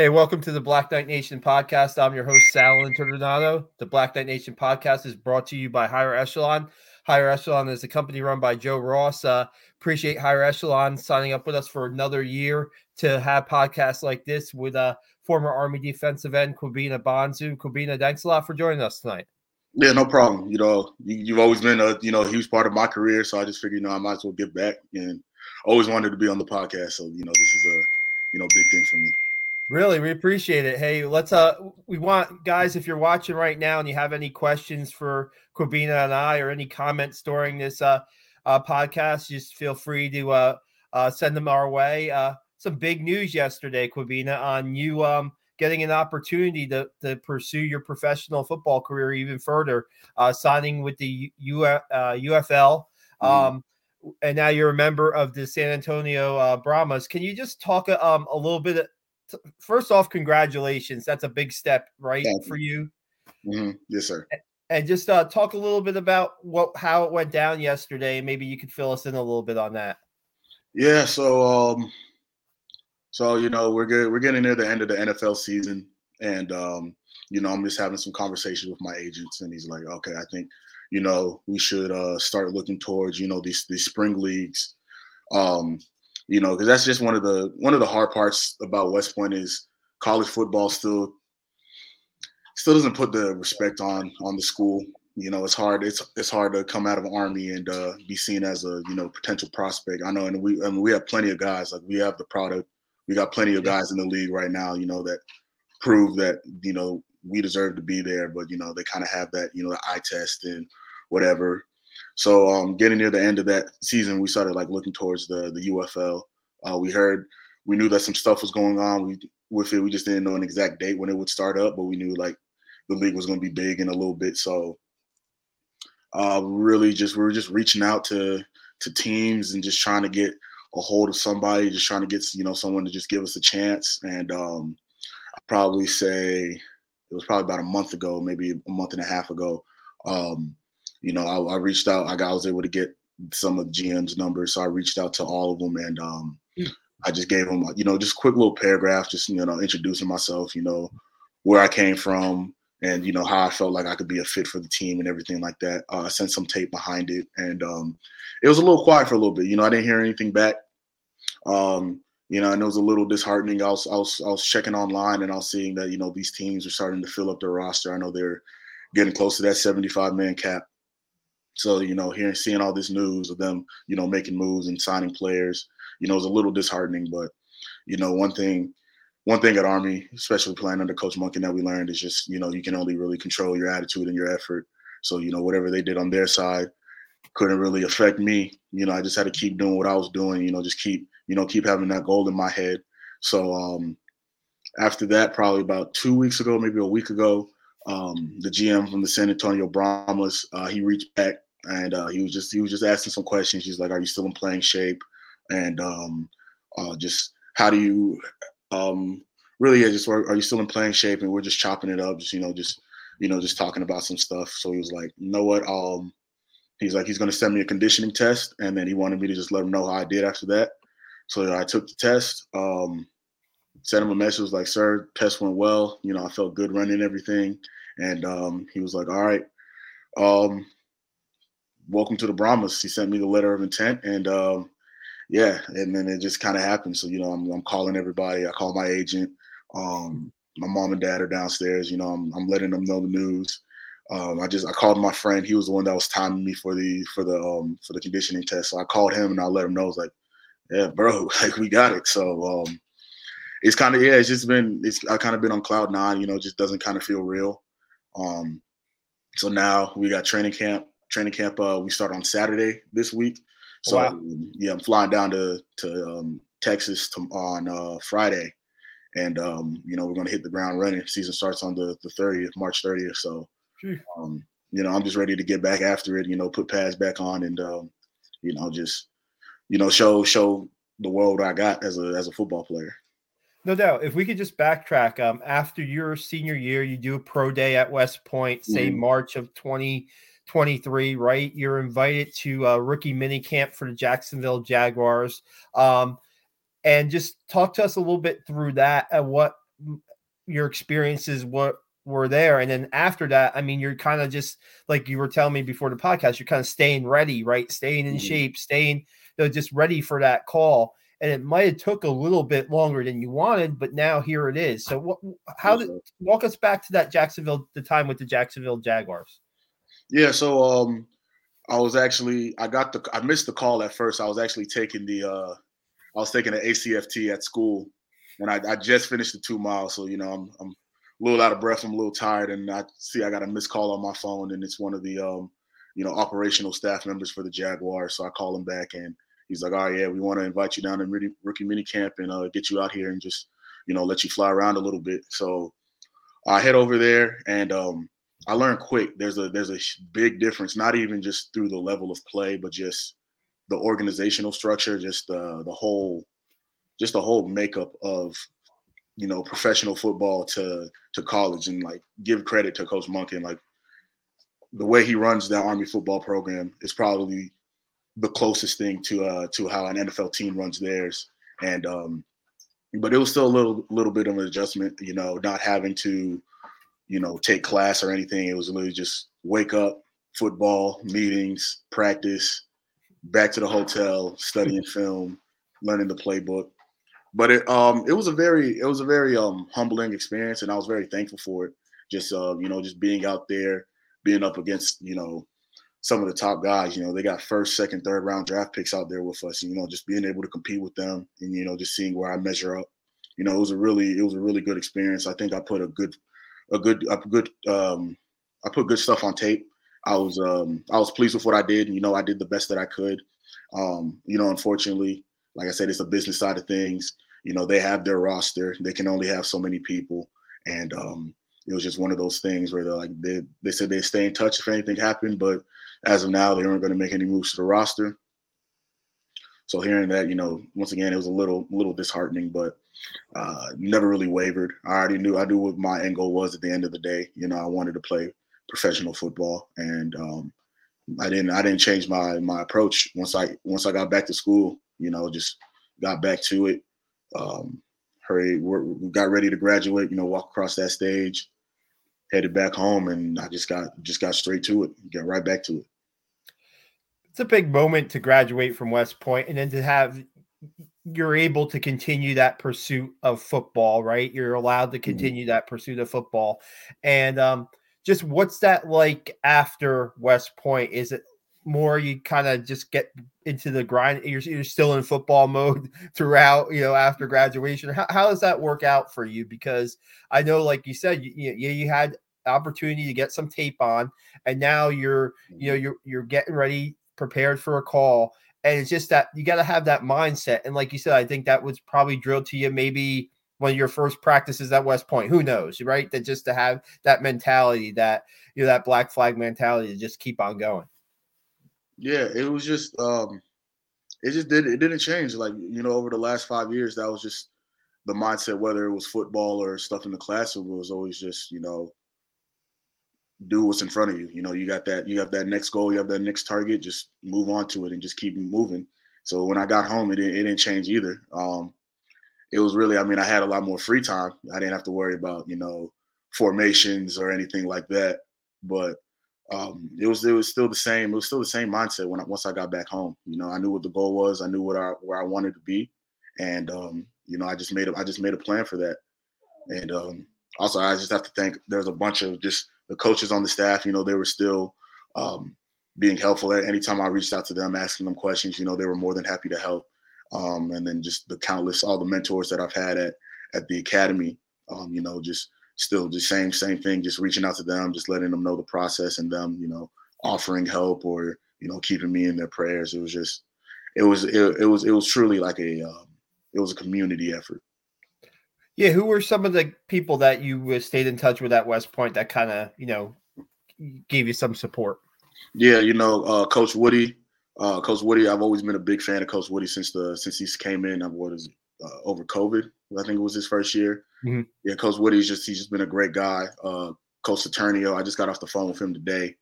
Hey, welcome to the Black Knight Nation podcast. I'm your host, Sal Interdonato. The Black Knight Nation podcast is brought to you by Higher Echelon. Higher Echelon is a company run by Joe Ross. Uh, appreciate Higher Echelon signing up with us for another year to have podcasts like this with uh, former Army defensive end Kwabena Bonsu. Kwabena, thanks a lot for joining us tonight. Yeah, no problem. You know, you, have always been a you know huge part of my career, so I just figured you know I might as well give back, and always wanted to be on the podcast. So you know, this is a you know big thing for me. Really, we appreciate it. Hey, let's uh we want guys if you're watching right now and you have any questions for Kwabena and I or any comments during this uh, uh podcast, just feel free to uh, uh send them our way. Uh some big news yesterday, Kwabena, on you um getting an opportunity to, to pursue your professional football career even further, uh signing with the U, uh, UFL. Mm-hmm. Um and now you're a member of the San Antonio uh, Brahmas. Can you just talk um, a little bit first off, congratulations. That's a big step, right, Thank for you. you. Mm-hmm. Yes, sir. And just uh, talk a little bit about what how it went down yesterday. Maybe you could fill us in a little bit on that. Yeah. So, um, so you know, we're good. We're getting near the end of the NFL season, and um, you know, I'm just having some conversations with my agents, and he's like, okay, I think, you know, we should uh, start looking towards, you know, these these spring leagues. Um, you know, because that's just one of the one of the hard parts about West Point is college football still still doesn't put the respect on on the school. You know, it's hard. It's it's hard to come out of Army and uh, be seen as a you know potential prospect. I know, and we I mean, we have plenty of guys. Like we have the product. We got plenty of guys in the league right now. You know that prove that you know we deserve to be there, but you know they kind of have that you know the eye test and whatever. So um, getting near the end of that season, we started like looking towards the the UFL. Uh, we heard, we knew that some stuff was going on. We with it, we just didn't know an exact date when it would start up, but we knew like the league was going to be big in a little bit. So uh, really, just we were just reaching out to to teams and just trying to get a hold of somebody, just trying to get you know someone to just give us a chance. And um, I'd probably say it was probably about a month ago, maybe a month and a half ago. Um, you know, I, I, reached out. I, got, I was able to get some of GM's numbers, so I reached out to all of them, and um, mm. I just gave them, you know, just quick little paragraph, just you know, introducing myself, you know, where I came from, and you know how I felt like I could be a fit for the team and everything like that. Uh, I sent some tape behind it, and um, it was a little quiet for a little bit. You know, I didn't hear anything back. Um, you know, and it was a little disheartening. I was, I was, I was checking online, and I was seeing that you know these teams are starting to fill up their roster. I know they're getting close to that 75 man cap. So, you know, hearing seeing all this news of them, you know, making moves and signing players, you know, is a little disheartening. But, you know, one thing one thing at Army, especially playing under Coach Monken, that we learned is just, you know, you can only really control your attitude and your effort. So, you know, whatever they did on their side couldn't really affect me. You know, I just had to keep doing what I was doing, you know, just keep, you know, keep having that goal in my head. So um after that, probably about two weeks ago, maybe a week ago, um, the GM from the San Antonio Brahmas, uh, he reached back and uh, he was just he was just asking some questions. He's like, "Are you still in playing shape?" And um, uh, just how do you um, really? Yeah, just are, are you still in playing shape? And we're just chopping it up, just you know, just you know, just talking about some stuff. So he was like, "You know what?" Um, he's like, he's going to send me a conditioning test, and then he wanted me to just let him know how I did after that. So I took the test. Um, sent him a message like, "Sir, test went well. You know, I felt good running everything." And um, he was like, "All right, um, welcome to the Brahmas." He sent me the letter of intent, and um, yeah, and then it just kind of happened. So you know, I'm, I'm calling everybody. I call my agent. Um, my mom and dad are downstairs. You know, I'm, I'm letting them know the news. Um, I just I called my friend. He was the one that was timing me for the for the um for the conditioning test. So I called him and I let him know. I was like, yeah, bro, like we got it. So um, it's kind of yeah, it's just been it's I kind of been on cloud nine. You know, just doesn't kind of feel real. Um, so now we got training camp. Training camp uh, we start on Saturday this week. So wow. um, yeah, I'm flying down to to um, Texas to, on uh, Friday, and um, you know we're gonna hit the ground running. Season starts on the the 30th, March 30th. So um, you know I'm just ready to get back after it. You know, put pads back on, and um, you know just you know show show the world I got as a as a football player. No doubt. If we could just backtrack, um, after your senior year, you do a pro day at West Point, say mm-hmm. March of 2023, right? You're invited to a rookie mini camp for the Jacksonville Jaguars. Um, and just talk to us a little bit through that and what your experiences what were there and then after that i mean you're kind of just like you were telling me before the podcast you're kind of staying ready right staying in mm-hmm. shape staying you know, just ready for that call and it might have took a little bit longer than you wanted but now here it is. So what how did walk us back to that jacksonville the time with the jacksonville jaguars. Yeah so um i was actually i got the i missed the call at first. I was actually taking the uh i was taking the acft at school and I, I just finished the two miles. So you know i'm i'm a little out of breath. I'm a little tired, and I see I got a missed call on my phone, and it's one of the um, you know operational staff members for the Jaguars. So I call him back, and he's like, "All right, yeah, we want to invite you down to rookie, rookie mini camp and uh, get you out here and just you know let you fly around a little bit." So I head over there, and um, I learned quick. There's a there's a big difference, not even just through the level of play, but just the organizational structure, just the the whole just the whole makeup of you know professional football to to college and like give credit to coach monken like the way he runs that army football program is probably the closest thing to uh to how an nfl team runs theirs. And um but it was still a little little bit of an adjustment you know not having to you know take class or anything. It was literally just wake up football meetings practice back to the hotel studying film learning the playbook. But it um it was a very it was a very um humbling experience and I was very thankful for it. Just uh, you know, just being out there, being up against, you know, some of the top guys, you know, they got first, second, third round draft picks out there with us. And, you know, just being able to compete with them and, you know, just seeing where I measure up. You know, it was a really it was a really good experience. I think I put a good a good a good um I put good stuff on tape. I was um I was pleased with what I did. You know, I did the best that I could. Um, you know, unfortunately, like I said, it's a business side of things. You know, they have their roster. They can only have so many people. And um, it was just one of those things where they're like they, they said they stay in touch if anything happened, but as of now, they weren't going to make any moves to the roster. So hearing that, you know, once again, it was a little little disheartening, but uh, never really wavered. I already knew I knew what my end goal was at the end of the day. You know, I wanted to play professional football, and um, I didn't I didn't change my my approach once I once I got back to school you know, just got back to it. Um, hurry, we got ready to graduate. You know, walk across that stage, headed back home, and I just got just got straight to it. Get right back to it. It's a big moment to graduate from West Point, and then to have you're able to continue that pursuit of football, right? You're allowed to mm-hmm. continue mm-hmm. that pursuit of football, and um, just what's that like after West Point? Is it more you kind of just get into the grind you're, you're still in football mode throughout you know after graduation. How, how does that work out for you? Because i know like you said you, you, you had opportunity to get some tape on and now you're you know mm-hmm. you're you're getting ready prepared for a call and it's just that you got to have that mindset and like you said i think that was probably drilled to you maybe one of your first practices at west point. Who knows right? That just to have that mentality that you know that black flag mentality to just keep on going yeah, it was just um it just did it didn't change. Like, you know, over the last five years, that was just the mindset, whether it was football or stuff in the classroom, was always just, you know, do what's in front of you. You know, you got that, you have that next goal, you have that next target, just move on to it and just keep moving. So when I got home, it didn't, it didn't change either. Um, it was really, I mean, I had a lot more free time. I didn't have to worry about, you know, formations or anything like that. But um, it was it was still the same. It was still the same mindset when I, once I got back home. You know, I knew what the goal was. I knew what I where I wanted to be, and um, you know, I just made a, I just made a plan for that. And um, also, I just have to thank. There's a bunch of just the coaches on the staff. You know, they were still um, being helpful. Anytime I reached out to them, asking them questions, you know, they were more than happy to help. Um, and then just the countless all the mentors that I've had at at the academy. Um, you know, just still the same same thing just reaching out to them just letting them know the process and them you know offering help or you know keeping me in their prayers. It was just it was it, it was it was truly like a um, it was a community effort. Yeah who were some of the people that you stayed in touch with at west point that kind of you know gave you some support? Yeah you know uh, coach woody uh, coach woody i've always been a big fan of coach woody since the since he came in what is uh, over covid i think it was his first year Mm-hmm. Yeah, Coach Woody's just he's just been a great guy. Uh, Coach Saturnio, I just got off the phone with him today.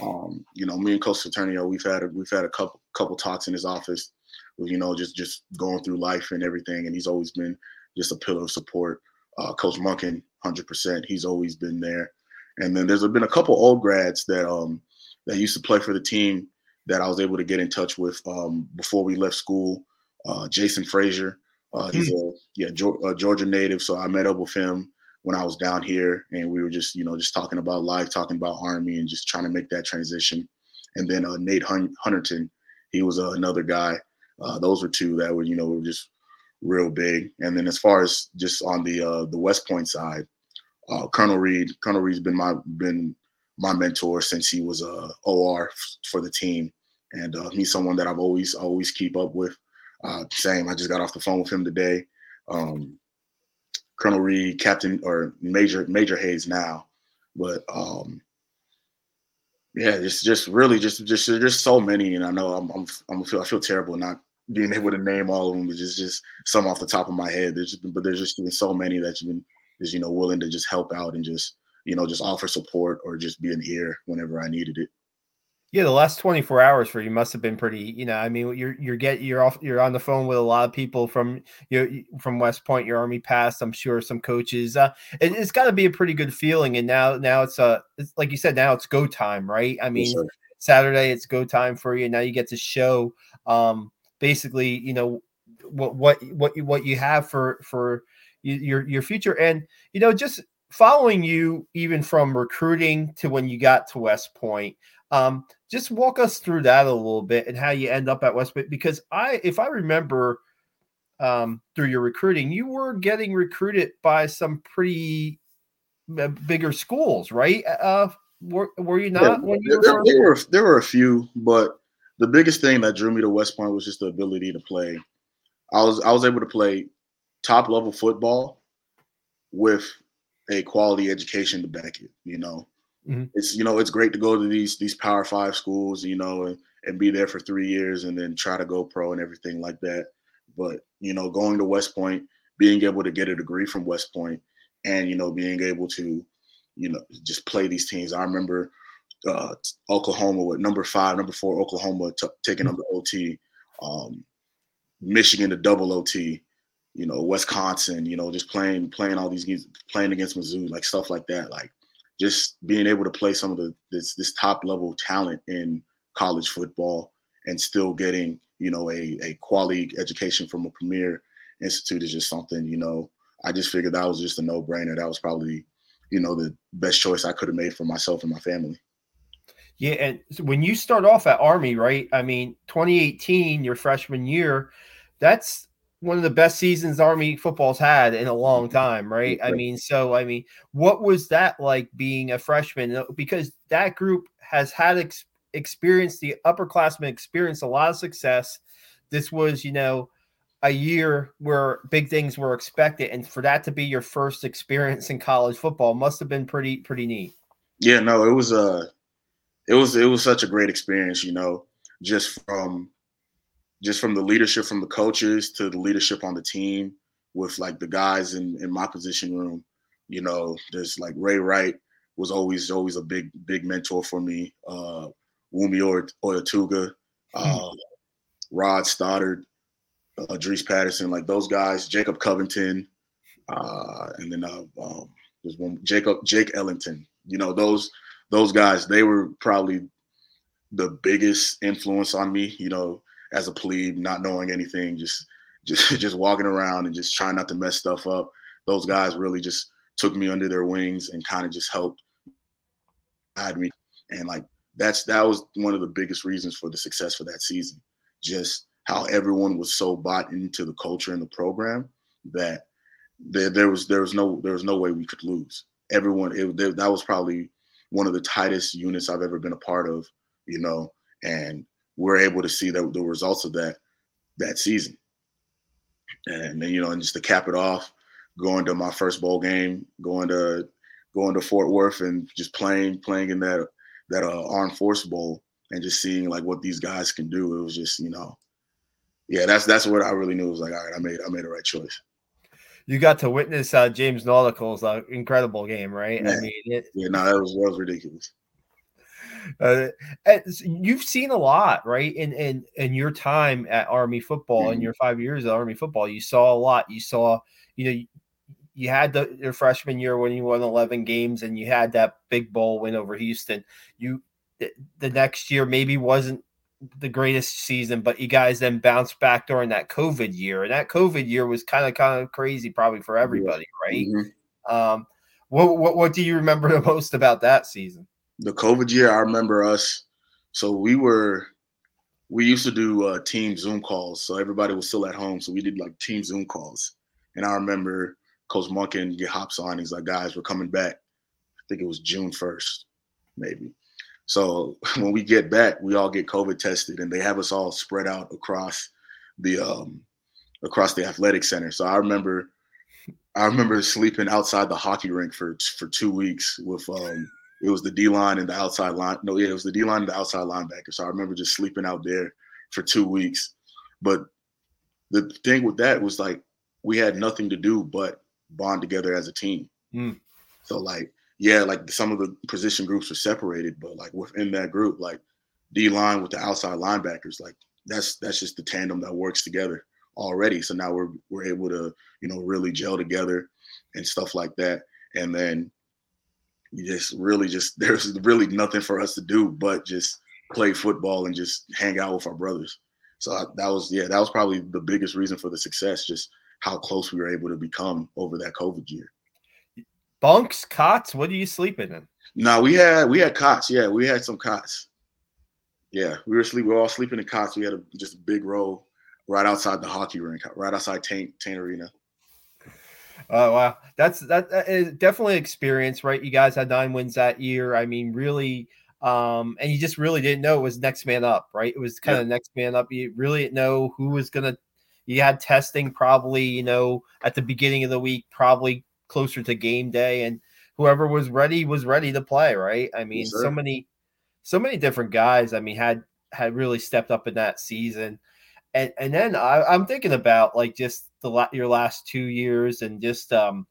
Um, you know, me and Coach Saturnio, we've had a, we've had a couple couple talks in his office. With, you know, just just going through life and everything, and he's always been just a pillar of support. Uh, Coach Monken, 100%. He's always been there. And then there's been a couple old grads that um that used to play for the team that I was able to get in touch with um, before we left school. Uh, Jason Frazier, uh, he's mm. a yeah a Georgia native, so I met up with him when I was down here, and we were just you know just talking about life, talking about Army, and just trying to make that transition. And then uh, Nate Hun- Hunterton, he was uh, another guy. Uh, those were two that were you know were just real big. And then as far as just on the uh, the West Point side, uh, Colonel Reed, Colonel Reed's been my been my mentor since he was a uh, OR for the team, and uh, he's someone that I've always always keep up with. Uh, same, I just got off the phone with him today. Um, Colonel Reed, Captain or Major Major Hayes now, but um, yeah, it's just really just just just so many, and I know I'm I'm, I'm feel I feel terrible not being able to name all of them, just just some off the top of my head. There's just, but there's just been so many that you've been just you know willing to just help out and just you know, just offer support or just be an ear whenever I needed it. Yeah, the last 24 hours for you must have been pretty, you know, I mean, you're you're get you're off you're on the phone with a lot of people from you from West Point, your army past, I'm sure some coaches. Uh it, has got to be a pretty good feeling and now now it's uh it's, like you said now it's go time, right? I mean, yes, Saturday it's go time for you. Now you get to show um basically, you know, what what what you what you have for for your your future and you know just following you even from recruiting to when you got to West Point. Um, just walk us through that a little bit and how you end up at West Point because I, if I remember, um, through your recruiting, you were getting recruited by some pretty uh, bigger schools, right? Uh, were, were you not? Yeah, you there, were there, were there were a few, but the biggest thing that drew me to West Point was just the ability to play. I was I was able to play top level football with a quality education to back it. You know, mm-hmm. it's you know it's great to go to these these Power Five schools, you know, and, and be there for three years and then try to go pro and everything like that. But you know, going to West Point, being able to get a degree from West Point, and you know, being able to, you know, just play these teams. I remember uh, Oklahoma with number five, number four Oklahoma t- taking up the OT, um, Michigan to double OT, you know, Wisconsin, you know, just playing playing all these games, playing against Mizzou, like stuff like that. Like just being able to play some of the this this top level talent in college football and still getting, you know, a, a quality education from a premier institute is just something, you know, I just figured that was just a no-brainer. That was probably, you know, the best choice I could have made for myself and my family. Yeah, and when you start off at Army, right? I mean, 2018, your freshman year, that's one of the best seasons Army football's had in a long time, right? I mean, so I mean, what was that like being a freshman? Uh, because that group has had ex- experience, the upperclassmen experienced a lot of success. This was, you know, a year where big things were expected, and for that to be your first experience in college football must have been pretty pretty neat. Yeah, no, it was a, uh, it was it was such a great experience, you know, just from just from the leadership from the coaches to the leadership on the team with like the guys in, in my position room. You know, there's like Ray Wright was always always a big big mentor for me. Uh, Wunmi Oyetuga, uh, hmm. Rod Stoddard, uh, Dries Patterson, like those guys, Jacob Covington, uh, and then uh, um, there's one Jacob Jake Ellington. You know those those guys. They were probably the biggest influence on me. You know, as a plebe, not knowing anything, just just just walking around and just trying not to mess stuff up. Those guys really just took me under their wings and kind of just helped guide me. And like that's that was one of the biggest reasons for the success for that season. Just how everyone was so bought into the culture and the program that there, there was there was no there was no way we could lose. Everyone it, there, that was probably one of the tightest units I've ever been a part of, you know, and we're able to see the, the results of that that season. And then, you know, and just to cap it off, going to my first bowl game, going to going to Fort Worth and just playing playing in that that uh, Armed Force Bowl and just seeing like what these guys can do. It was just, you know, yeah, that's that's what I really knew. It was like, all right, I made I made the right choice. You got to witness uh, James Nachtigal's uh, incredible game, right? I mean, it, yeah, no, that was that was ridiculous uh, you've seen a lot, right? In in in your time at Army football, mm-hmm. in your five years at Army football, you saw a lot. You saw, you know, you had the your freshman year when you won 11 games and you had that big bowl win over Houston. You the, the next year maybe wasn't the greatest season, but you guys then bounced back during that COVID year, and that COVID year was kind of kind of crazy, probably for everybody, right? Mm-hmm. Um, what, what what do you remember the most about that season? The COVID year, I remember us. So we were, we used to do uh, team Zoom calls. So everybody was still at home, so we did like team Zoom calls. And I remember Coach Monken get hops on. He's like, guys, we're coming back. I think it was June first, maybe. So when we get back, we all get COVID tested, and they have us all spread out across the um, across the athletic center. So I remember, I remember sleeping outside the hockey rink for for two weeks with um, it was the D line and the outside line. No, yeah, it was the D line and the outside linebacker. So I remember just sleeping out there for two weeks. But the thing with that was like we had nothing to do but bond together as a team. Mm. So like yeah, like some of the position groups were separated, but like within that group, like D line with the outside linebackers, like that's that's just the tandem that works together already. So now we're we're able to, you know, really gel together and stuff like that. And then you just really just there's really nothing for us to do but just play football and just hang out with our brothers. So I, that was yeah, that was probably the biggest reason for the success, just how close we were able to become over that COVID year bunks, cots. What are you sleeping in? No, we had we had cots. Yeah, we had some cots. Yeah, we were sleep. We were all sleeping in cots. We had a, just a big row right outside the hockey rink, right outside Tate Tate Arena. Oh wow, that's that, that is definitely experience, right? You guys had nine wins that year. I mean, really, um, and you just really didn't know it was next man up, right? It was kind yeah. of next man up. You really didn't know who was gonna. You had testing probably, you know, at the beginning of the week, probably closer to game day and whoever was ready was ready to play right i mean yes, so many so many different guys i mean had had really stepped up in that season and and then I, i'm thinking about like just the your last two years and just um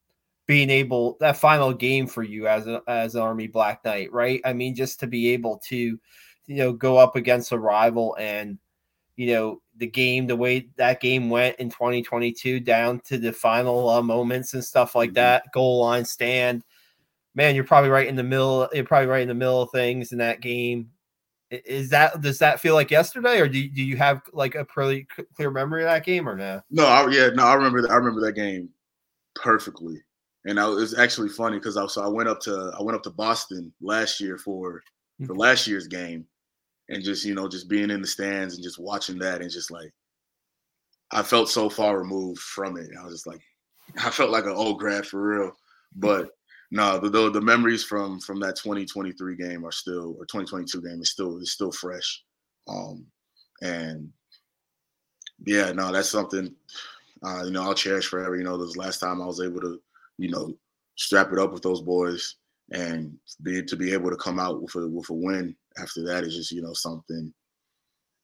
being able that final game for you as a, as army black knight right? I mean just to be able to you know go up against a rival and you know the game the way that game went in 2022 down to the final uh, moments and stuff like mm-hmm. that goal line stand. Man you're probably right in the middle you're probably right in the middle of things in that game is that does that feel like yesterday or do, do you have like a pretty clear memory of that game or no no I, yeah no i remember that i remember that game perfectly and I, it was actually funny because I, so I went up to i went up to boston last year for for mm-hmm. last year's game and just you know just being in the stands and just watching that and just like I felt so far removed from it. I was just like I felt like an old grad for real. But no, the, the, the memories from from that 2023 game are still or 2022 game is still is still fresh. Um and yeah, no, that's something uh, you know, I'll cherish forever. You know, this last time I was able to, you know, strap it up with those boys and be to be able to come out with a with a win after that is just you know something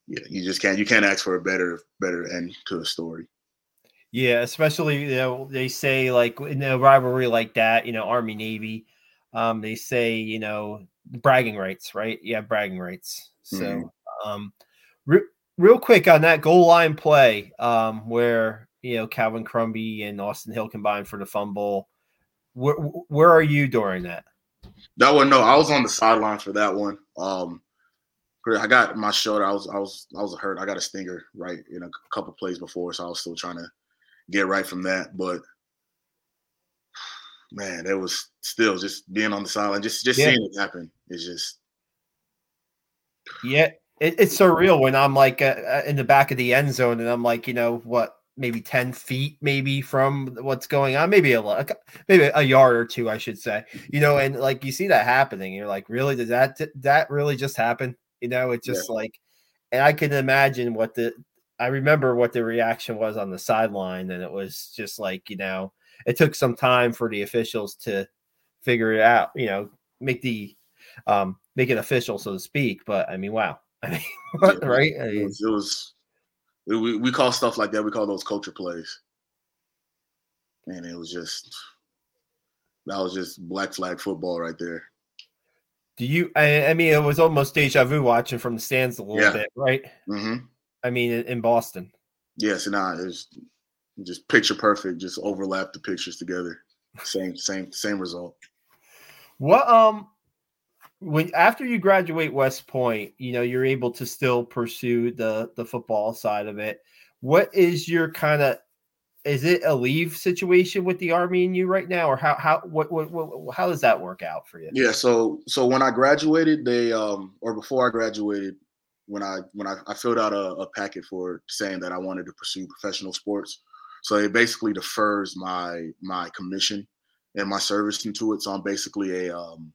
yeah you just can't you can't ask for a better better end to a story yeah especially you know they say like in a rivalry like that you know army navy um they say you know bragging rights right yeah bragging rights so mm-hmm. um re- real quick on that goal line play um where you know calvin crumby and austin hill combined for the fumble where, where are you during that that one, no, I was on the sideline for that one. Um, I got my shoulder. I was, I was, I was hurt. I got a stinger right in a couple plays before, so I was still trying to get right from that. But man, it was still just being on the sideline, just just yeah. seeing it happen. It's just yeah, it, it's surreal when I'm like uh, uh, in the back of the end zone and I'm like, you know what, maybe 10 feet maybe from what's going on maybe a maybe a yard or two i should say you know and like you see that happening you're like really did that that really just happen you know it's just yeah. like and i can imagine what the i remember what the reaction was on the sideline and it was just like you know it took some time for the officials to figure it out you know make the um make it official so to speak but i mean wow I mean, right I mean, it, was, it was we, we call stuff like that. We call those culture plays. And it was just that was just black flag football right there. Do you? I, I mean, it was almost deja vu watching from the stands a little yeah. bit, right? Mm-hmm. I mean, in, Boston. Yes, and I it's just picture perfect. Just overlap the pictures together. Same, same, same result. What um when after you graduate West Point, you know, you're able to still pursue the the football side of it. What is your kind of is it a leave situation with the army and you right now or how how what, what, what how does that work out for you yeah so so when i graduated they um or before i graduated when i when i, I filled out a, a packet for saying that i wanted to pursue professional sports so it basically defers my my commission and my service into it so i'm basically a um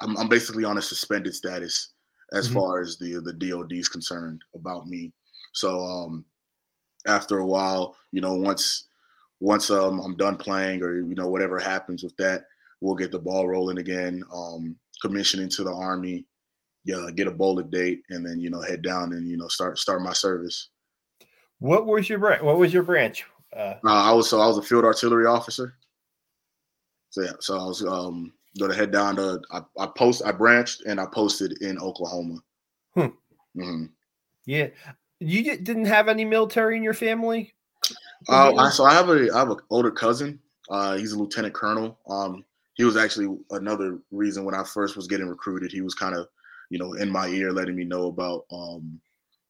i'm, I'm basically on a suspended status as mm-hmm. far as the the dod is concerned about me so um after a while, you know, once once um, I'm done playing or you know whatever happens with that, we'll get the ball rolling again. Um, commissioning to the army, yeah, get a BOLC date, and then you know head down and you know start start my service. What was your branch? What was your branch? Uh, uh, I was so I was a field artillery officer. So yeah, so I was um going to head down to I, I post I branched and I posted in Oklahoma. Hmm. Mm-hmm. Yeah, you didn't have any military in your family? Uh, I, so I have a I have an older cousin. Uh, he's a lieutenant colonel. Um, he was actually another reason when I first was getting recruited. He was kind of, you know, in my ear, letting me know about um,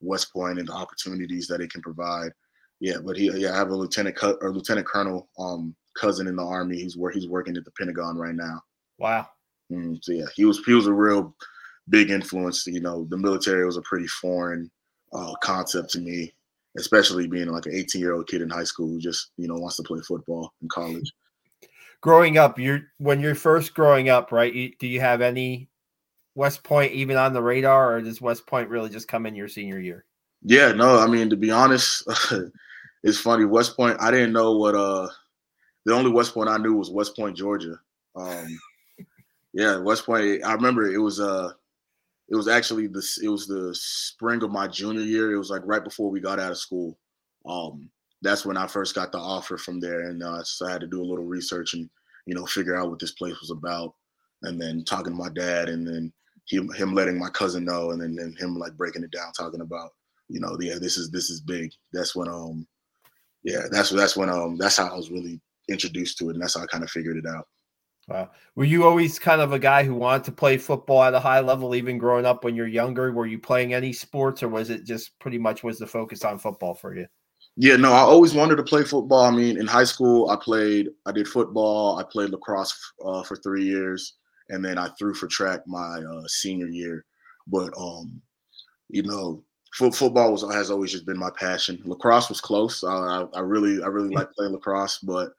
West Point and the opportunities that it can provide. Yeah, but he, yeah, I have a lieutenant co- or lieutenant colonel um, cousin in the army. He's where he's working at the Pentagon right now. Wow. Mm, so yeah, he was he was a real big influence. You know, the military was a pretty foreign uh, concept to me, especially being like an 18 year old kid in high school who just you know wants to play football in college. Growing up, you're when you're first growing up, right? You, do you have any West Point even on the radar, or does West Point really just come in your senior year? Yeah, no, I mean to be honest, it's funny. West Point, I didn't know what uh the only West Point I knew was West Point, Georgia. Um yeah, West Point. I remember it was uh it was actually the it was the spring of my junior year. It was like right before we got out of school. Um, that's when I first got the offer from there, and uh, so I had to do a little research and you know figure out what this place was about, and then talking to my dad, and then him him letting my cousin know, and then and him like breaking it down, talking about you know yeah this is this is big. That's when um yeah that's that's when um that's how I was really introduced to it, and that's how I kind of figured it out. Wow. Were you always kind of a guy who wanted to play football at a high level, even growing up when you're younger? Were you playing any sports, or was it just pretty much was the focus on football for you? Yeah, no, I always wanted to play football. I mean, in high school, I played, I did football, I played lacrosse uh, for three years, and then I threw for track my uh, senior year. But um, you know, football was has always just been my passion. Lacrosse was close. I, I, I really, I really like playing lacrosse, but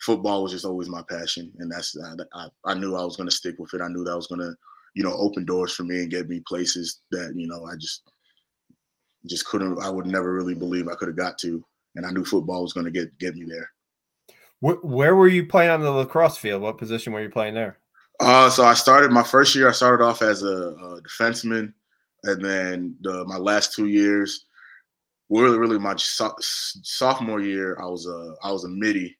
football was just always my passion, and that's I, I knew I was going to stick with it. I knew that was going to, you know, open doors for me and get me places that you know I just just couldn't. I would never really believe I could have got to, and I knew football was going to get get me there. Where, where were you playing on the lacrosse field? What position were you playing there? Uh, so I started my first year. I started off as a, a defenseman, and then the, my last two years, really, really my so, sophomore year, I was a I was a midi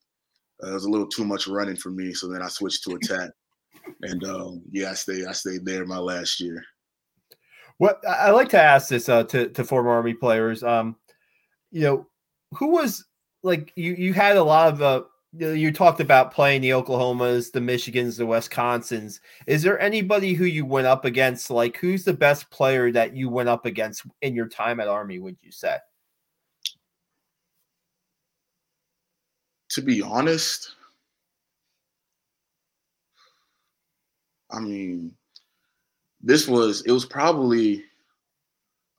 uh, it was a little too much running for me, so then I switched to attack. and um, yeah, I stayed I stayed there my last year. What I like to ask this uh, to to former Army players, um, you know, who was like you you had a lot of uh, Uh, you talked about playing the Oklahomas, the Michigans, the Wisconsins. Is there anybody who you went up against? Like, who's the best player that you went up against in your time at Army? Would you say? to be honest, I mean, this was it was probably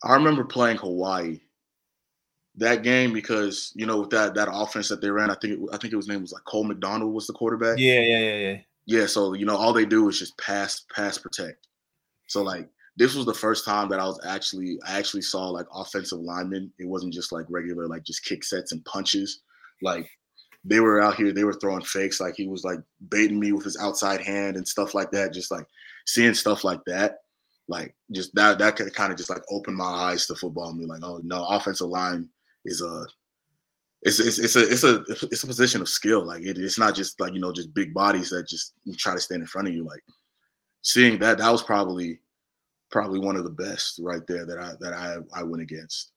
I remember playing Hawaii that game because you know with that that offense that they ran, I think it, I think it was name was like Cole McDonald was the quarterback. Yeah, yeah, yeah, yeah. Yeah, so you know all they do is just pass, pass, protect. So like this was the first time that I was actually I actually saw like offensive linemen. It wasn't just like regular like just kick sets and punches. Like they were out here, they were throwing fakes, like he was like baiting me with his outside hand and stuff like that. Just like seeing stuff like that, like just that that could kind of just like open my eyes to football and be like, oh no, offensive line is a it's, it's, it's a it's a it's a position of skill. Like it, it's not just like you know just big bodies that just try to stand in front of you. Like seeing that that was probably probably one of the best right there that I that I I went against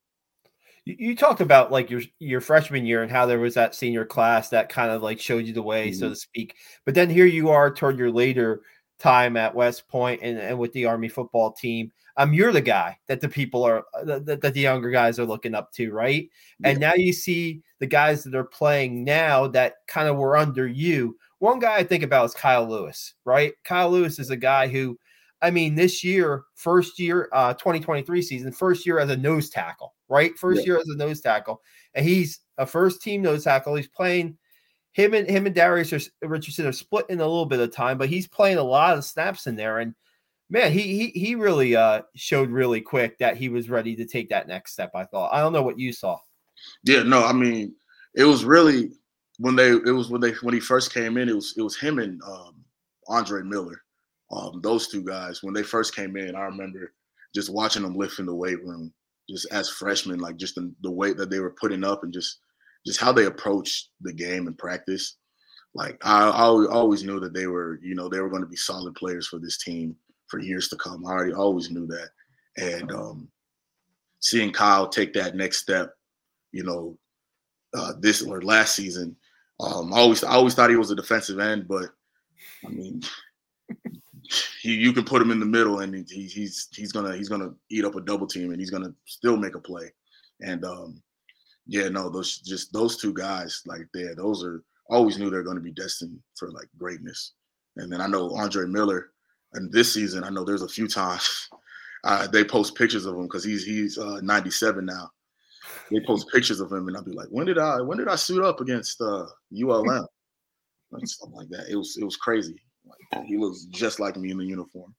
you talked about like your your freshman year and how there was that senior class that kind of like showed you the way, mm-hmm. so to speak. But then here you are toward your later time at West Point and, and with the Army football team. Um, you're the guy that the people are uh, that, that the younger guys are looking up to, right? Yeah. And now you see the guys that are playing now that kind of were under you. One guy I think about is Kyle Lewis, right? Kyle Lewis is a guy who I mean, this year, first year, uh, 2023 season, first year as a nose tackle, right? First yeah. year as a nose tackle, and he's a first team nose tackle. He's playing him and him and Darius Richardson are split in a little bit of time, but he's playing a lot of snaps in there. And man, he he he really uh showed really quick that he was ready to take that next step. I thought. I don't know what you saw. Yeah, no, I mean, it was really when they it was when they when he first came in, it was it was him and um, Andre Miller um, those two guys, when they first came in, I remember just watching them lift in the weight room, just as freshmen, like just the, the weight that they were putting up and just just how they approached the game and practice. Like I, I always knew that they were, you know, they were going to be solid players for this team for years to come. I already always knew that, and um, seeing Kyle take that next step, you know, uh, this or last season, um, I always I always thought he was a defensive end, but I mean, he, you can put him in the middle and he, he's he's gonna he's gonna eat up a double team and he's gonna still make a play. And um, yeah, no, those just those two guys like there, those are always knew they're going to be destined for like greatness. And then I know Andre Miller, and this season I know there's a few times uh, they post pictures of him because he's he's uh, 97 now. They post pictures of him, and I'll be like, when did I when did I suit up against uh, ULM? Like stuff like that. It was it was crazy. Like, he looks just like me in the uniform.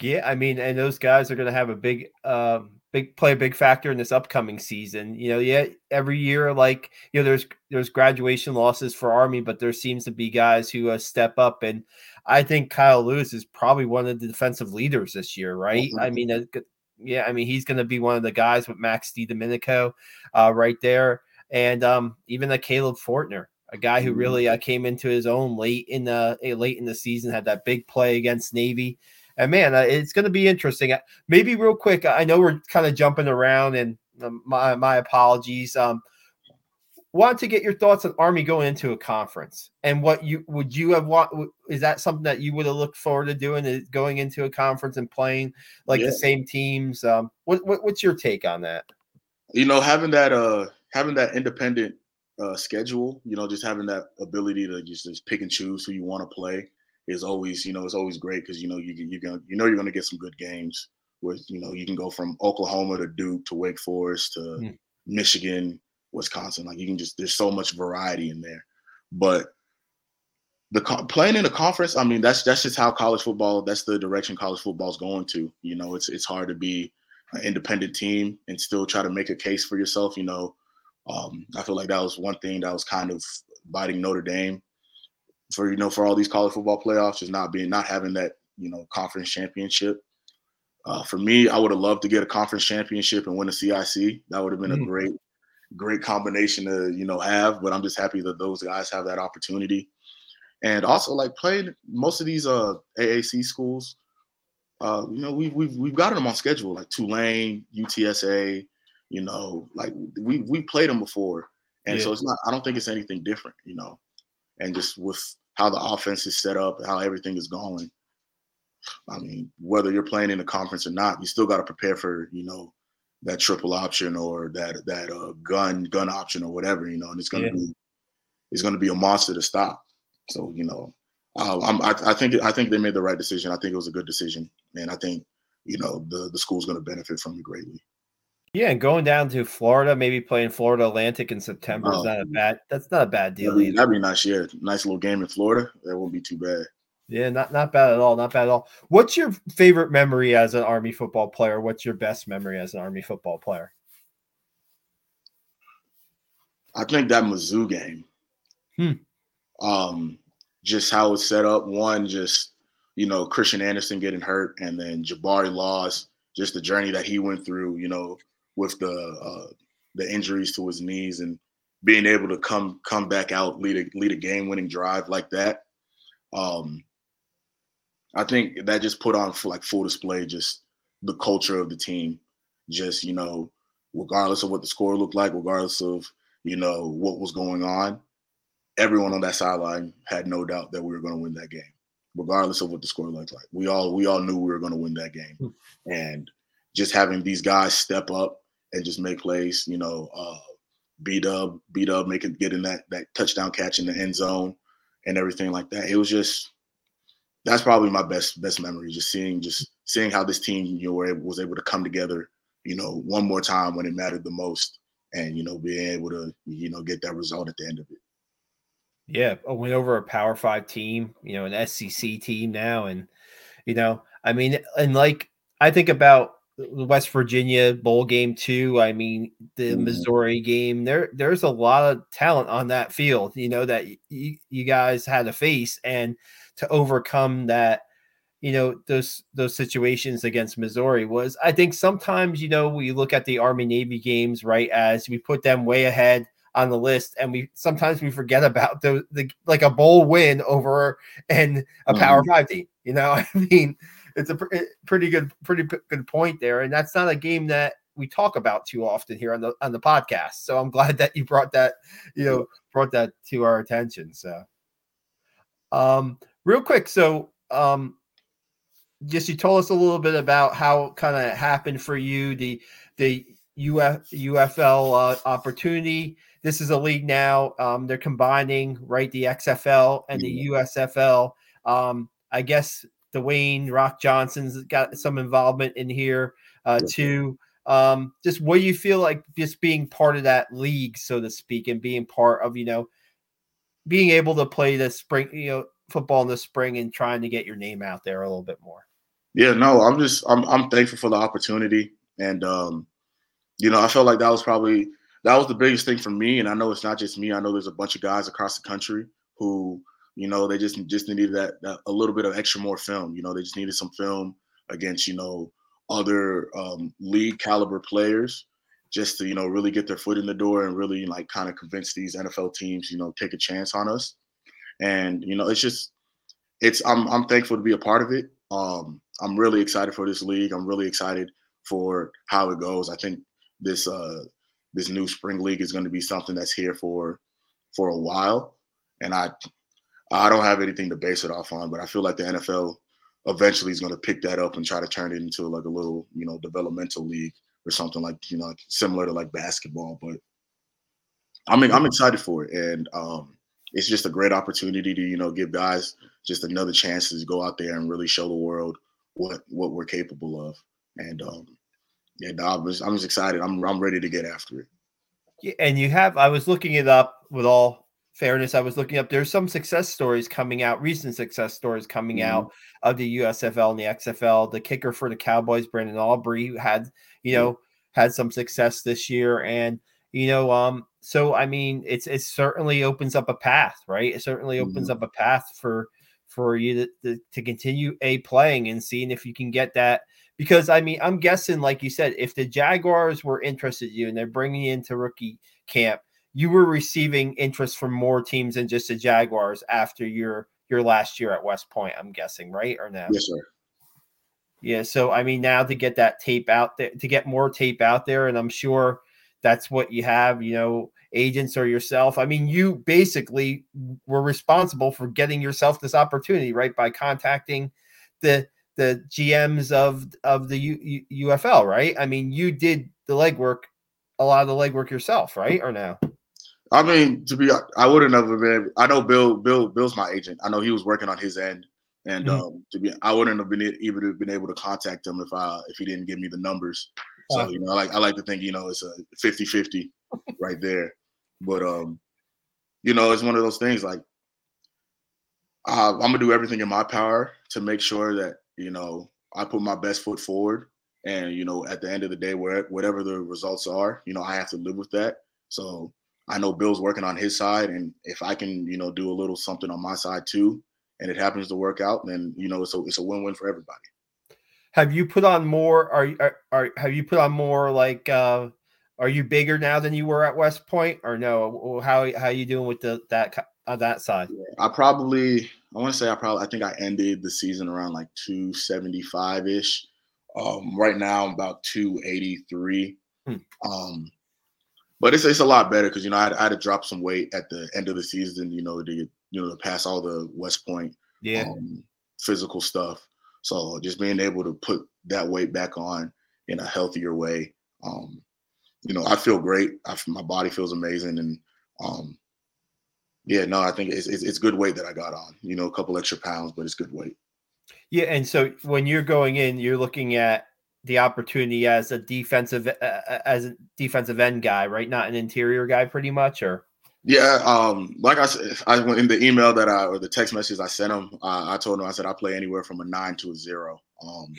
Yeah, I mean, and those guys are going to have a big, uh, big play a big factor in this upcoming season. You know, yeah, every year, like you know, there's there's graduation losses for Army, but there seems to be guys who uh, step up, and I think Kyle Lewis is probably one of the defensive leaders this year, right? Mm-hmm. I mean, uh, yeah, I mean, he's going to be one of the guys with Max DiDomenico uh, right there, and um, even the Caleb Fortner a guy who mm-hmm. really uh, came into his own late in the eh, late in the season, had that big play against Navy. And man, uh, it's going to be interesting. Uh, maybe real quick, I know we're kind of jumping around, and um, my my apologies. Um, want to get your thoughts on Army going into a conference and what you would you have want is that something that you would have looked forward to doing is going into a conference and playing like yeah. the same teams um what, what what's your take on that you know having that uh having that independent uh, schedule. You know, just having that ability to just, just pick and choose who you want to play is always, you know, it's always great because you know you you gonna you know you're gonna get some good games. With you know you can go from Oklahoma to Duke to Wake Forest to mm. Michigan, Wisconsin. Like you can just there's so much variety in there. But the playing in a conference, I mean, that's that's just how college football. That's the direction college football is going to. You know, it's it's hard to be an independent team and still try to make a case for yourself. You know, um, I feel like that was one thing that was kind of biting Notre Dame for you know for all these college football playoffs, just not being not having that you know conference championship. Uh, for me, I would have loved to get a conference championship and win a CIC. That would have been mm. a great, great combination to you know have. But I'm just happy that those guys have that opportunity, and also like playing most of these uh, AAC schools. Uh, you know, we've we've we've got them on schedule like Tulane, UTSA, you know, like we we played them before, and yeah. so it's not. I don't think it's anything different, you know. And just with how the offense is set up, how everything is going. I mean, whether you're playing in the conference or not, you still got to prepare for you know that triple option or that that uh, gun gun option or whatever, you know. And it's gonna yeah. be it's gonna be a monster to stop. So you know, uh, I, I think I think they made the right decision. I think it was a good decision, and I think you know the the school's going to benefit from it greatly. Yeah, and going down to Florida, maybe playing Florida Atlantic in September oh, is not a bad. That's not a bad deal. That'd be, that'd be nice. Yeah, nice little game in Florida. That won't be too bad. Yeah, not not bad at all. Not bad at all. What's your favorite memory as an Army football player? What's your best memory as an Army football player? I think that Mizzou game. Hmm. Um, just how it's set up. One, just you know, Christian Anderson getting hurt, and then Jabari Laws, just the journey that he went through. You know, with the uh, the injuries to his knees and being able to come come back out lead a lead a game winning drive like that. Um, I think that just put on like full display just the culture of the team. Just you know regardless of what the score looked like, regardless of you know what was going on, everyone on that sideline had no doubt that we were going to win that game, regardless of what the score looked like. We all we all knew we were going to win that game, hmm. and just having these guys step up and just make plays, you know, uh, B Dub, B Dub making getting that that touchdown catch in the end zone and everything like that. It was just that's probably my best best memory. Just seeing just seeing how this team you know was able to come together, you know, one more time when it mattered the most, and you know being able to you know get that result at the end of it. Yeah, a win over a Power Five team, you know, an SEC team now, and you know, I mean, and like I think about the West Virginia bowl game too. I mean, the mm-hmm. Missouri game. There, there's a lot of talent on that field. You know that y- you guys had to face, and to overcome that you know those those situations against Missouri was I think sometimes you know we look at the Army Navy games right as we put them way ahead on the list and we sometimes we forget about the, the like a bowl win over and a power mm-hmm. 5 team you know I mean it's a pr- pretty good pretty good point there and that's not a game that we talk about too often here on the on the podcast so I'm glad that you brought that you know brought that to our attention so um real quick so um just you told us a little bit about how kind of happened for you the the UF, UFL uh, opportunity. This is a league now. Um, they're combining right the XFL and the USFL. Um, I guess Dwayne Rock Johnson's got some involvement in here uh, too. Um, just what do you feel like just being part of that league, so to speak, and being part of you know being able to play the spring, you know, football in the spring and trying to get your name out there a little bit more. Yeah, no, I'm just I'm I'm thankful for the opportunity, and um, you know, I felt like that was probably that was the biggest thing for me. And I know it's not just me. I know there's a bunch of guys across the country who, you know, they just just needed that, that a little bit of extra more film. You know, they just needed some film against you know other um, league caliber players just to you know really get their foot in the door and really like kind of convince these NFL teams you know take a chance on us. And you know, it's just it's I'm I'm thankful to be a part of it. Um, I'm really excited for this league. I'm really excited for how it goes. I think this uh this new spring league is going to be something that's here for for a while, and I I don't have anything to base it off on, but I feel like the NFL eventually is going to pick that up and try to turn it into like a little you know developmental league or something like you know similar to like basketball. But I mean I'm excited for it, and um, it's just a great opportunity to you know give guys just another chance to go out there and really show the world what what we're capable of. And um, yeah, no, I'm just, I'm just excited. I'm I'm ready to get after it. Yeah, and you have. I was looking it up with all fairness. I was looking up. There's some success stories coming out, recent success stories coming mm-hmm. out of the USFL and the XFL. The kicker for the Cowboys, Brandon Aubrey, had you know mm-hmm. had some success this year, and you know, um, so I mean, it's it certainly opens up a path, right? It certainly opens mm-hmm. up a path for for you to, to, to continue a playing and seeing if you can get that because I mean I'm guessing like you said if the Jaguars were interested in you and they're bringing you into rookie camp you were receiving interest from more teams than just the Jaguars after your your last year at West Point I'm guessing right or no Yes sir Yeah so I mean now to get that tape out there to get more tape out there and I'm sure that's what you have you know agents or yourself. I mean, you basically were responsible for getting yourself this opportunity, right? By contacting the the GMs of of the U, U, UFL, right? I mean, you did the legwork, a lot of the legwork yourself, right? Or no? I mean, to be, I wouldn't have been. I know Bill. Bill. Bill's my agent. I know he was working on his end, and mm-hmm. um, to be, I wouldn't have been even been able to contact him if I if he didn't give me the numbers. So you know, I like I like to think you know it's a 50-50 right there. But um, you know, it's one of those things like uh, I'm gonna do everything in my power to make sure that you know I put my best foot forward, and you know, at the end of the day, where whatever the results are, you know, I have to live with that. So I know Bill's working on his side, and if I can, you know, do a little something on my side too, and it happens to work out, then you know, it's a it's a win win for everybody. Have you put on more? Are, are are have you put on more like uh are you bigger now than you were at West Point, or no? How how you doing with the that on that side? I probably I want to say I probably I think I ended the season around like 275 ish. Um, right now I'm about 283. Hmm. Um, but it's it's a lot better because you know I had, I had, to drop some weight at the end of the season. You know to you know to pass all the West Point yeah um, physical stuff. So just being able to put that weight back on in a healthier way, um, you know, I feel great. I, my body feels amazing, and um, yeah, no, I think it's, it's, it's good weight that I got on. You know, a couple extra pounds, but it's good weight. Yeah, and so when you're going in, you're looking at the opportunity as a defensive uh, uh as a defensive end guy, right? Not an interior guy, pretty much, or yeah. Um, like I said, I went in the email that I or the text message I sent him, I told him I said I play anywhere from a nine to a zero. Um,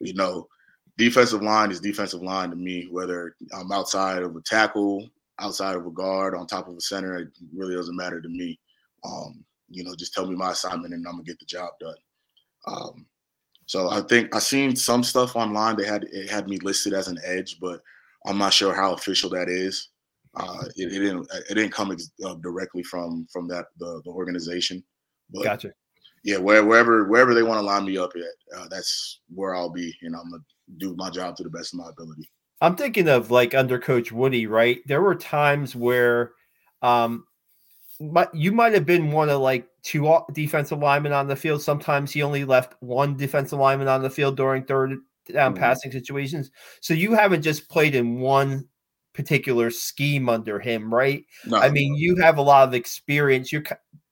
you know, defensive line is defensive line to me, whether I'm outside of a tackle, outside of a guard, on top of a center, it really doesn't matter to me. Um, you know, just tell me my assignment and I'm gonna get the job done. Um, so I think I seen some stuff online. They had it had me listed as an edge, but I'm not sure how official that is. Uh, it, it, didn't it didn't come ex- uh, directly from from that the, the organization. But gotcha. Yeah, where, wherever wherever they want to line me up at, uh, that's where I'll be, and I'm gonna do my job to the best of my ability. I'm thinking of like under Coach Woody, right? There were times where um, but you might have been one of like two defensive linemen on the field. Sometimes he only left one defensive lineman on the field during third down mm-hmm. passing situations. So you haven't just played in one particular scheme under him, right? No, I mean, no. you have a lot of experience. You're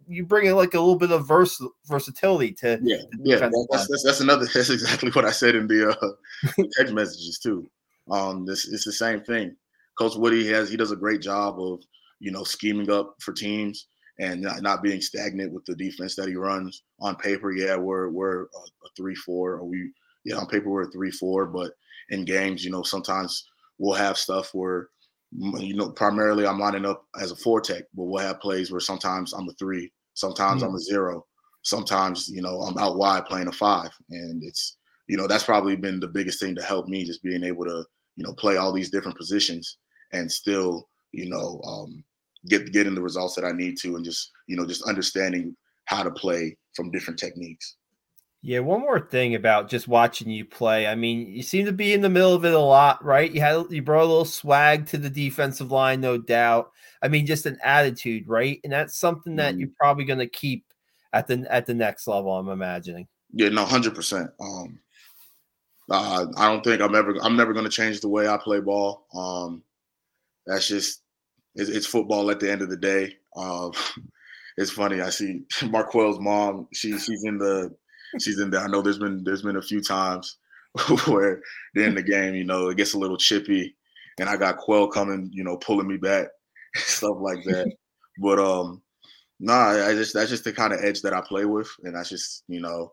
you bring in like a little bit of vers- versatility to yeah yeah that's, that's, that's, another that's exactly what I said in the uh, text messages too. Um, this it's the same thing. Coach Woody has he does a great job of you know, scheming up for teams and not, not being stagnant with the defense that he runs. On paper, yeah, we're we're a, three four, or we yeah on paper we're a three four, but in games, you know, sometimes we'll have stuff where you know primarily I'm lining up as a four tech, but we'll have plays where sometimes I'm a three, sometimes mm-hmm. I'm a zero, sometimes you know I'm out wide playing a five, and it's you know that's probably been the biggest thing to help me just being able to you know play all these different positions and still you know, um, get getting the results that I need to, and just you know, just understanding how to play from different techniques. Yeah, one more thing about just watching you play. I mean, you seem to be in the middle of it a lot, right? You had you brought a little swag to the defensive line, no doubt. I mean, just an attitude, right? And that's something that mm-hmm. you're probably going to keep at the at the next level. I'm imagining. Yeah, no, hundred percent. Um, uh, I don't think I'm ever I'm never going to change the way I play ball. Um, that's just it's, it's football at the end of the day. Um, it's funny. I see Marquell's mom. She she's in the she's in the. I know there's been there's been a few times where in the game, you know, it gets a little chippy, and I got Quell coming, you know, pulling me back, stuff like that. but um, nah, I just that's just the kind of edge that I play with, and that's just you know,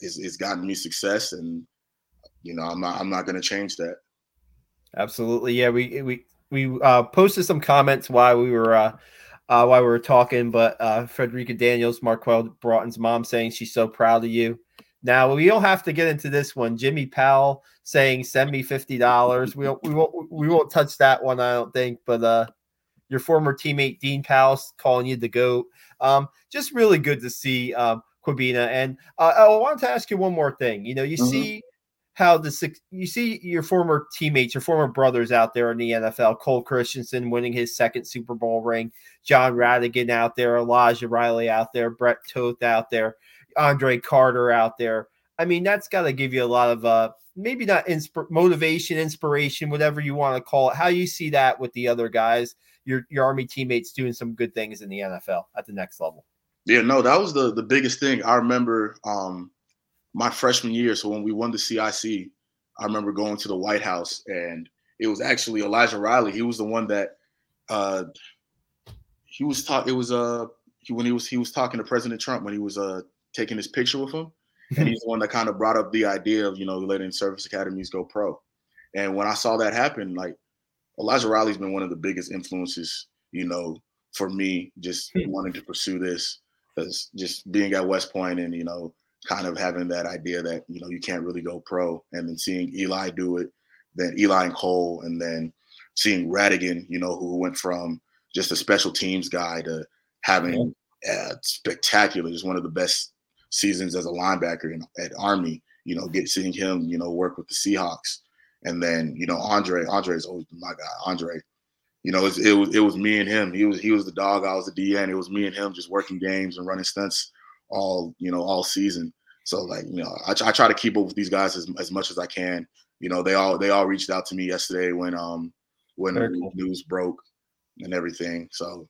it's, it's gotten me success, and you know, I'm not I'm not gonna change that. Absolutely, yeah. We we we uh, posted some comments while we were uh, uh, while we were talking, but uh, Frederica Daniels, Marquell Broughton's mom, saying she's so proud of you. Now we don't have to get into this one. Jimmy Powell saying send me fifty dollars. We won't, we won't we won't touch that one. I don't think. But uh, your former teammate Dean Powell calling you the goat. Um, just really good to see um, Kwabena. And uh, I wanted to ask you one more thing. You know, you mm-hmm. see how the you see your former teammates, your former brothers out there in the NFL, Cole Christiansen winning his second Super Bowl ring, Jon Rhattigan out there, Elijah Riley out there, Brett Toth out there, Andre Carter out there. I mean, that's got to give you a lot of uh, maybe not insp- motivation, inspiration, whatever you want to call it. How you see that with the other guys, your your Army teammates doing some good things in the NFL at the next level. Yeah, no, that was the the biggest thing. I remember um, my freshman year. So when we won the CIC, I remember going to the White House and it was actually Elijah Riley. He was the one that uh, he was talk. It was uh he, when he was he was talking to President Trump when he was uh taking his picture with him, and he's the one that kind of brought up the idea of you know letting service academies go pro. And when I saw that happen, like Elijah Riley's been one of the biggest influences, you know, for me just hmm. wanting to pursue this because just being at West Point and you know kind of having that idea that you know you can't really go pro, and then seeing Eli do it, then Eli and Cole, and then seeing Rhattigan, you know, who went from just a special teams guy to having uh, spectacular, just one of the best seasons as a linebacker in, at Army. You know, get seeing him, you know, work with the Seahawks, And then you know Andre, Andre is always my guy. Andre, you know, it was, it was it was me and him. He was he was the dog. I was the DN. It was me and him just working games and running stunts all you know all season. So like you know, I, I try to keep up with these guys as, as much as I can. You know, they all they all reached out to me yesterday when um when the cool. news broke and everything. So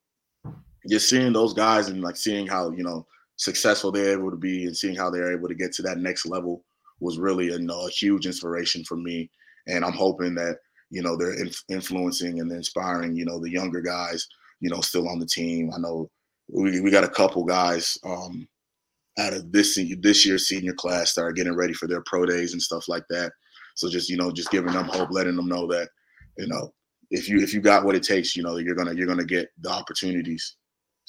just seeing those guys and like seeing how you know successful they're able to be and seeing how they're able to get to that next level was really a, you know, a huge inspiration for me. And I'm hoping that you know they're inf- influencing and inspiring you know the younger guys you know still on the team. I know we, we got a couple guys um, out of this this year's senior class that are getting ready for their pro days and stuff like that. So just you know just giving them hope, letting them know that you know if you if you got what it takes, you know you're gonna you're gonna get the opportunities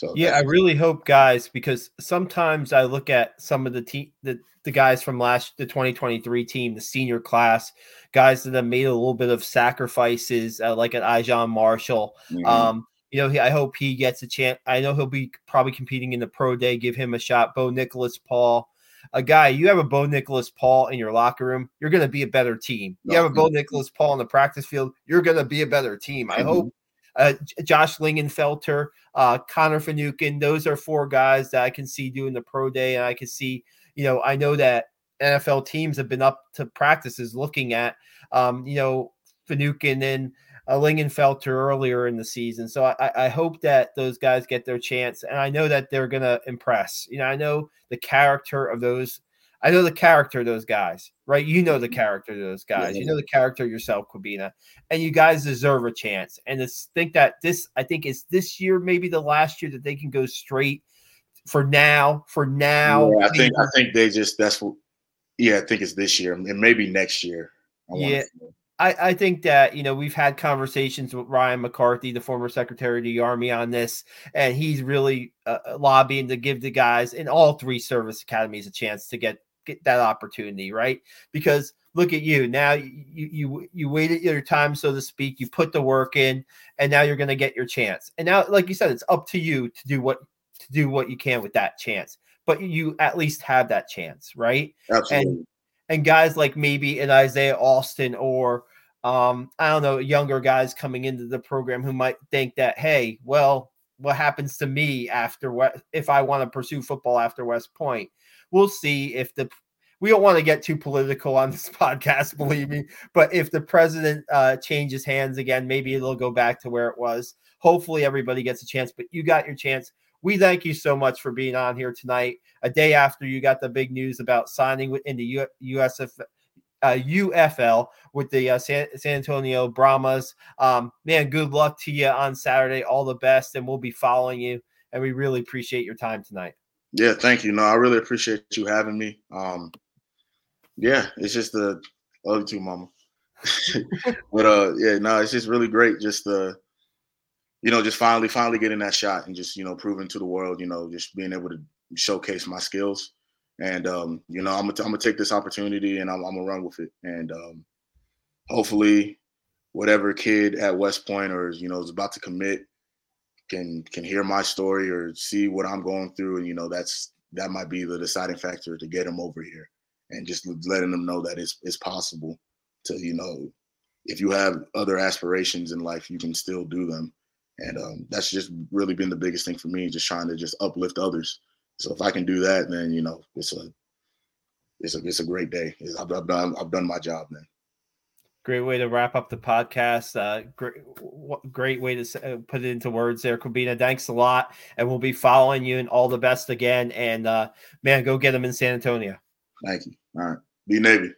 so yeah, I really hope guys because sometimes I look at some of the team the, the guys from last the 2023 team, the senior class, guys that have made a little bit of sacrifices, uh, like at Ijon Marshall. Mm-hmm. Um, you know, he, I hope he gets a chance. I know he'll be probably competing in the pro day. Give him a shot. Bo Nicholas Paul, a guy. You have a Bo Nicholas Paul in your locker room, you're going to be a better team. You have a Bo Nicholas Paul in the practice field, you're going to be a better team. I mm-hmm. hope uh, Josh Lingenfelter, uh, Connor Finucane. Those are four guys that I can see doing the pro day, and I can see, you know, I know that NFL teams have been up to practices looking at, um, you know, Finucane and uh, Lingenfelter earlier in the season. So I, I hope that those guys get their chance, and I know that they're going to impress. You know, I know the character of those I know the character of those guys, right? You know the mm-hmm. character of those guys. Yeah, you know the character yourself, Kwabena, and you guys deserve a chance. And to think that this, I think, is this year maybe the last year that they can go straight for now. For now, yeah, I think I think they just that's what. Yeah, I think it's this year and maybe next year. I yeah. I, I, think that you know we've had conversations with Ryan McCarthy, the former Secretary of the Army, on this, and he's really uh, lobbying to give the guys in all three service academies a chance to get get that opportunity, right? Because look at you now you you you waited your time so to speak you put the work in and now you're going to get your chance and now like you said it's up to you to do what to do what you can with that chance but you at least have that chance right Absolutely. and and guys like maybe an isaiah austin or um i don't know younger guys coming into the program who might think that hey well what happens to me after what if i want to pursue football after west point we'll see if the we don't want to get too political on this podcast, believe me. But if the president uh, changes hands again, maybe it'll go back to where it was. Hopefully, everybody gets a chance. But you got your chance. We thank you so much for being on here tonight. A day after you got the big news about signing in the U- USF, uh, UFL with the uh, San, San, Antonio Brahmas. Um, man, good luck to you on Saturday. All the best, and we'll be following you. And we really appreciate your time tonight. Yeah, thank you. No, I really appreciate you having me. Um, yeah, it's just the love you too, mama. but uh, yeah, no, it's just really great. Just uh, you know, just finally, finally getting that shot and just you know, proving to the world, you know, just being able to showcase my skills. And um, you know, I'm gonna, I'm gonna take this opportunity and I'm, I'm gonna run with it. And um, hopefully, whatever kid at West Point or you know is about to commit can can hear my story or see what I'm going through, and you know that's that might be the deciding factor to get them over here, and just letting them know that it's it's possible to you know if you have other aspirations in life, you can still do them, and um, that's just really been the biggest thing for me, just trying to just uplift others. So if I can do that, then you know it's a it's a it's a great day. I've, I've done I've done my job then. Great way to wrap up the podcast. Uh, great, great way to uh, put it into words there, Kwabena. Thanks a lot, and we'll be following you. And all the best again. And uh, man, go get them in San Antonio. Thank you. All right, be Navy.